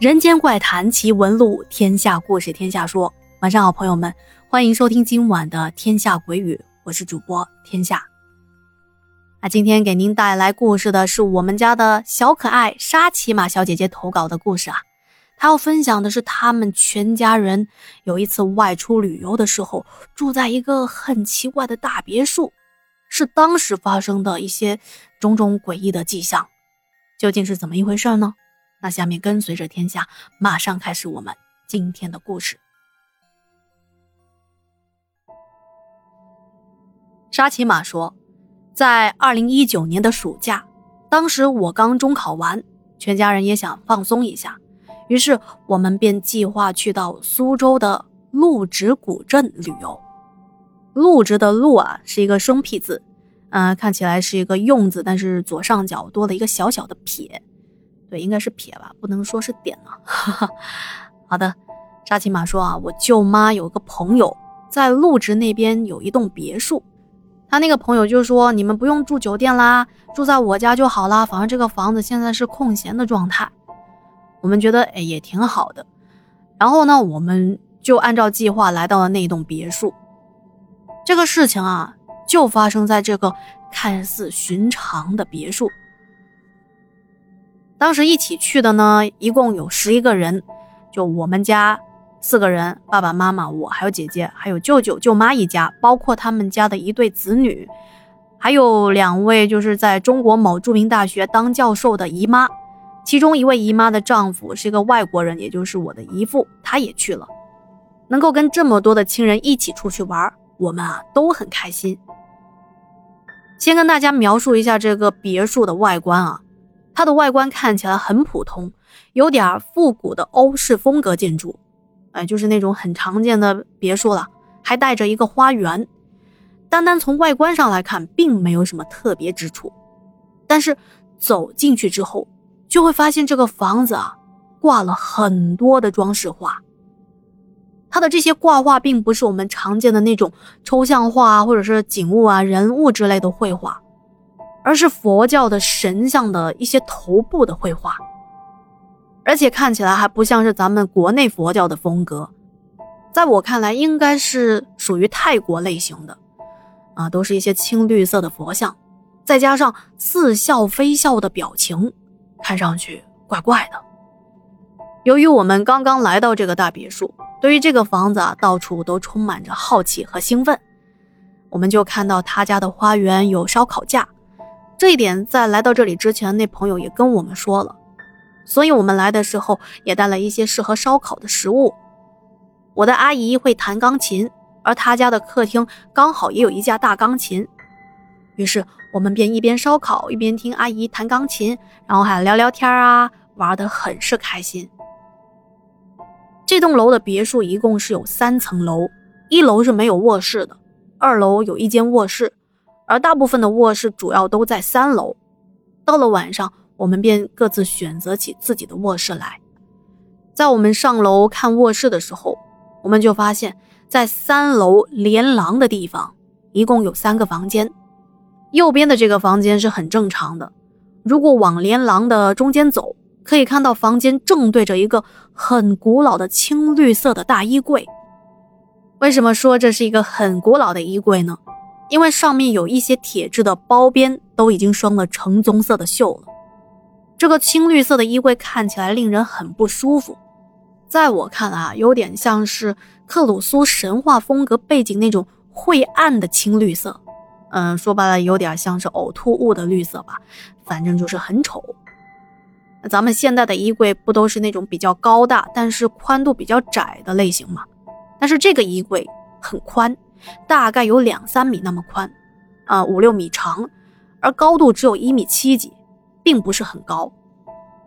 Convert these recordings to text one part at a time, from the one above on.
人间怪谈奇闻录，天下故事天下说。晚上好，朋友们，欢迎收听今晚的《天下鬼语》，我是主播天下。那今天给您带来故事的是我们家的小可爱沙琪玛小姐姐投稿的故事啊。她要分享的是他们全家人有一次外出旅游的时候，住在一个很奇怪的大别墅，是当时发生的一些种种诡异的迹象，究竟是怎么一回事呢？那下面跟随着天下，马上开始我们今天的故事。沙琪玛说，在二零一九年的暑假，当时我刚中考完，全家人也想放松一下，于是我们便计划去到苏州的陆直古镇旅游。陆直的陆啊，是一个生僻字，嗯，看起来是一个用字，但是左上角多了一个小小的撇。对，应该是撇吧，不能说是点了。好的，扎奇玛说啊，我舅妈有个朋友在陆直那边有一栋别墅，他那个朋友就说你们不用住酒店啦，住在我家就好啦，反正这个房子现在是空闲的状态。我们觉得哎也挺好的，然后呢，我们就按照计划来到了那栋别墅。这个事情啊，就发生在这个看似寻常的别墅。当时一起去的呢，一共有十一个人，就我们家四个人，爸爸妈妈，我还有姐姐，还有舅舅舅妈一家，包括他们家的一对子女，还有两位就是在中国某著名大学当教授的姨妈，其中一位姨妈的丈夫是一个外国人，也就是我的姨父，他也去了。能够跟这么多的亲人一起出去玩，我们啊都很开心。先跟大家描述一下这个别墅的外观啊。它的外观看起来很普通，有点复古的欧式风格建筑，哎，就是那种很常见的别墅了，还带着一个花园。单单从外观上来看，并没有什么特别之处，但是走进去之后，就会发现这个房子啊，挂了很多的装饰画。它的这些挂画并不是我们常见的那种抽象画啊或者是景物啊、人物之类的绘画。而是佛教的神像的一些头部的绘画，而且看起来还不像是咱们国内佛教的风格，在我看来应该是属于泰国类型的，啊，都是一些青绿色的佛像，再加上似笑非笑的表情，看上去怪怪的。由于我们刚刚来到这个大别墅，对于这个房子啊，到处都充满着好奇和兴奋，我们就看到他家的花园有烧烤架。这一点在来到这里之前，那朋友也跟我们说了，所以我们来的时候也带了一些适合烧烤的食物。我的阿姨会弹钢琴，而她家的客厅刚好也有一架大钢琴，于是我们便一边烧烤一边听阿姨弹钢琴，然后还聊聊天啊，玩得很是开心。这栋楼的别墅一共是有三层楼，一楼是没有卧室的，二楼有一间卧室。而大部分的卧室主要都在三楼。到了晚上，我们便各自选择起自己的卧室来。在我们上楼看卧室的时候，我们就发现，在三楼连廊的地方，一共有三个房间。右边的这个房间是很正常的。如果往连廊的中间走，可以看到房间正对着一个很古老的青绿色的大衣柜。为什么说这是一个很古老的衣柜呢？因为上面有一些铁质的包边都已经生了橙棕色的锈了，这个青绿色的衣柜看起来令人很不舒服。在我看来啊，有点像是克鲁苏神话风格背景那种晦暗的青绿色。嗯，说白了有点像是呕吐物的绿色吧，反正就是很丑。那咱们现在的衣柜不都是那种比较高大，但是宽度比较窄的类型吗？但是这个衣柜很宽。大概有两三米那么宽，啊，五六米长，而高度只有一米七几，并不是很高。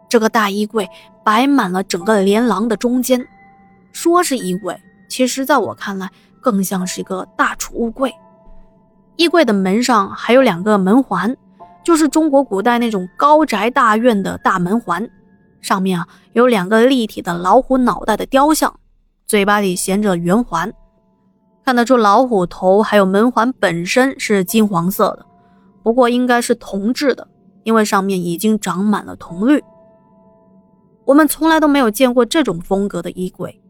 这个大衣柜摆满了整个连廊的中间，说是衣柜，其实在我看来更像是一个大储物柜。衣柜的门上还有两个门环，就是中国古代那种高宅大院的大门环，上面啊有两个立体的老虎脑袋的雕像，嘴巴里衔着圆环。看得出老虎头还有门环本身是金黄色的，不过应该是铜制的，因为上面已经长满了铜绿。我们从来都没有见过这种风格的衣柜。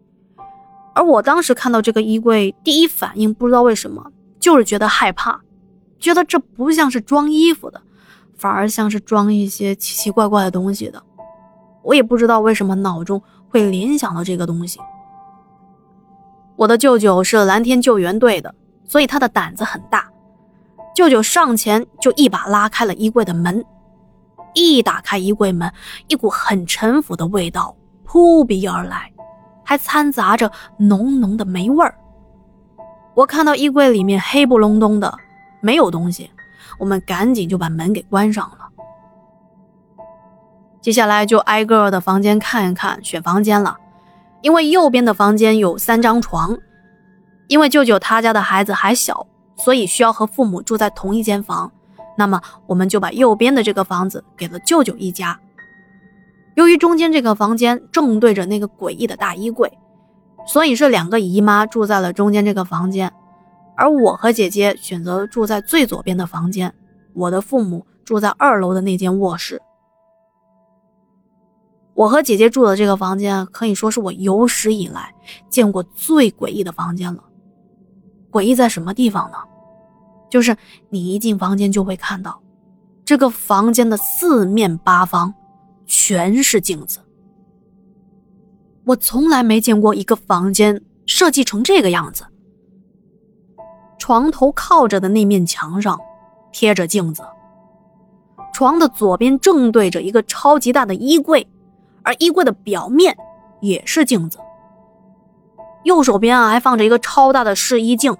而我当时看到这个衣柜，第一反应不知道为什么，就是觉得害怕，觉得这不像是装衣服的，反而像是装一些奇奇怪怪的东西的。我也不知道为什么脑中会联想到这个东西。我的舅舅是蓝天救援队的，所以他的胆子很大。舅舅上前就一把拉开了衣柜的门，一打开衣柜门，一股很陈腐的味道扑鼻而来。还掺杂着浓浓的霉味儿。我看到衣柜里面黑不隆咚的，没有东西，我们赶紧就把门给关上了。接下来就挨个的房间看一看，选房间了。因为右边的房间有三张床，因为舅舅他家的孩子还小，所以需要和父母住在同一间房。那么我们就把右边的这个房子给了舅舅一家。由于中间这个房间正对着那个诡异的大衣柜，所以是两个姨妈住在了中间这个房间，而我和姐姐选择住在最左边的房间，我的父母住在二楼的那间卧室。我和姐姐住的这个房间可以说是我有史以来见过最诡异的房间了。诡异在什么地方呢？就是你一进房间就会看到，这个房间的四面八方。全是镜子，我从来没见过一个房间设计成这个样子。床头靠着的那面墙上贴着镜子，床的左边正对着一个超级大的衣柜，而衣柜的表面也是镜子。右手边啊还放着一个超大的试衣镜，